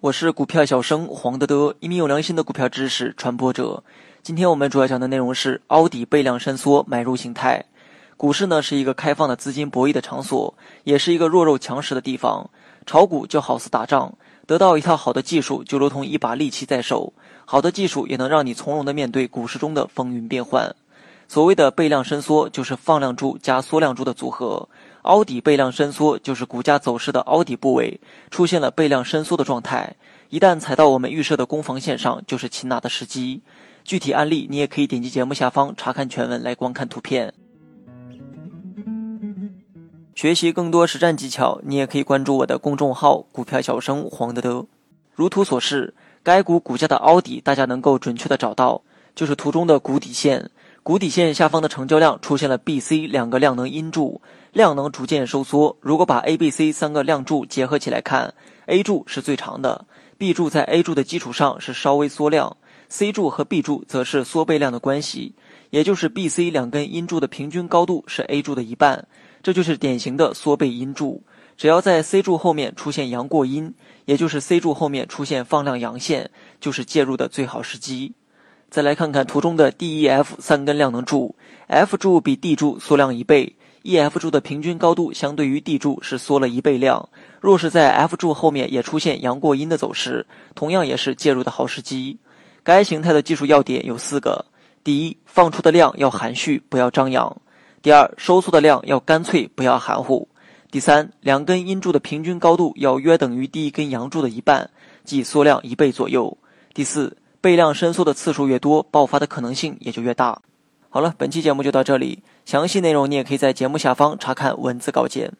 我是股票小生黄德德，一名有良心的股票知识传播者。今天我们主要讲的内容是凹底背量伸缩买入形态。股市呢是一个开放的资金博弈的场所，也是一个弱肉强食的地方。炒股就好似打仗，得到一套好的技术就如同一把利器在手，好的技术也能让你从容的面对股市中的风云变幻。所谓的背量伸缩，就是放量柱加缩量柱的组合。凹底背量伸缩就是股价走势的凹底部位出现了背量伸缩的状态，一旦踩到我们预设的攻防线上，就是擒拿的时机。具体案例你也可以点击节目下方查看全文来观看图片。学习更多实战技巧，你也可以关注我的公众号“股票小生黄德德”。如图所示，该股股价的凹底大家能够准确的找到，就是图中的谷底线。谷底线下方的成交量出现了 B、C 两个量能阴柱，量能逐渐收缩。如果把 A、B、C 三个量柱结合起来看，A 柱是最长的，B 柱在 A 柱的基础上是稍微缩量，C 柱和 B 柱则是缩背量的关系，也就是 B、C 两根阴柱的平均高度是 A 柱的一半，这就是典型的缩背阴柱。只要在 C 柱后面出现阳过阴，也就是 C 柱后面出现放量阳线，就是介入的最好时机。再来看看图中的 D、E、F 三根量能柱，F 柱比 D 柱缩量一倍，E、F 柱的平均高度相对于 D 柱是缩了一倍量。若是在 F 柱后面也出现阳过阴的走势，同样也是介入的好时机。该形态的技术要点有四个：第一，放出的量要含蓄，不要张扬；第二，收缩的量要干脆，不要含糊；第三，两根阴柱的平均高度要约等于第一根阳柱的一半，即缩量一倍左右；第四。倍量伸缩的次数越多，爆发的可能性也就越大。好了，本期节目就到这里，详细内容你也可以在节目下方查看文字稿件。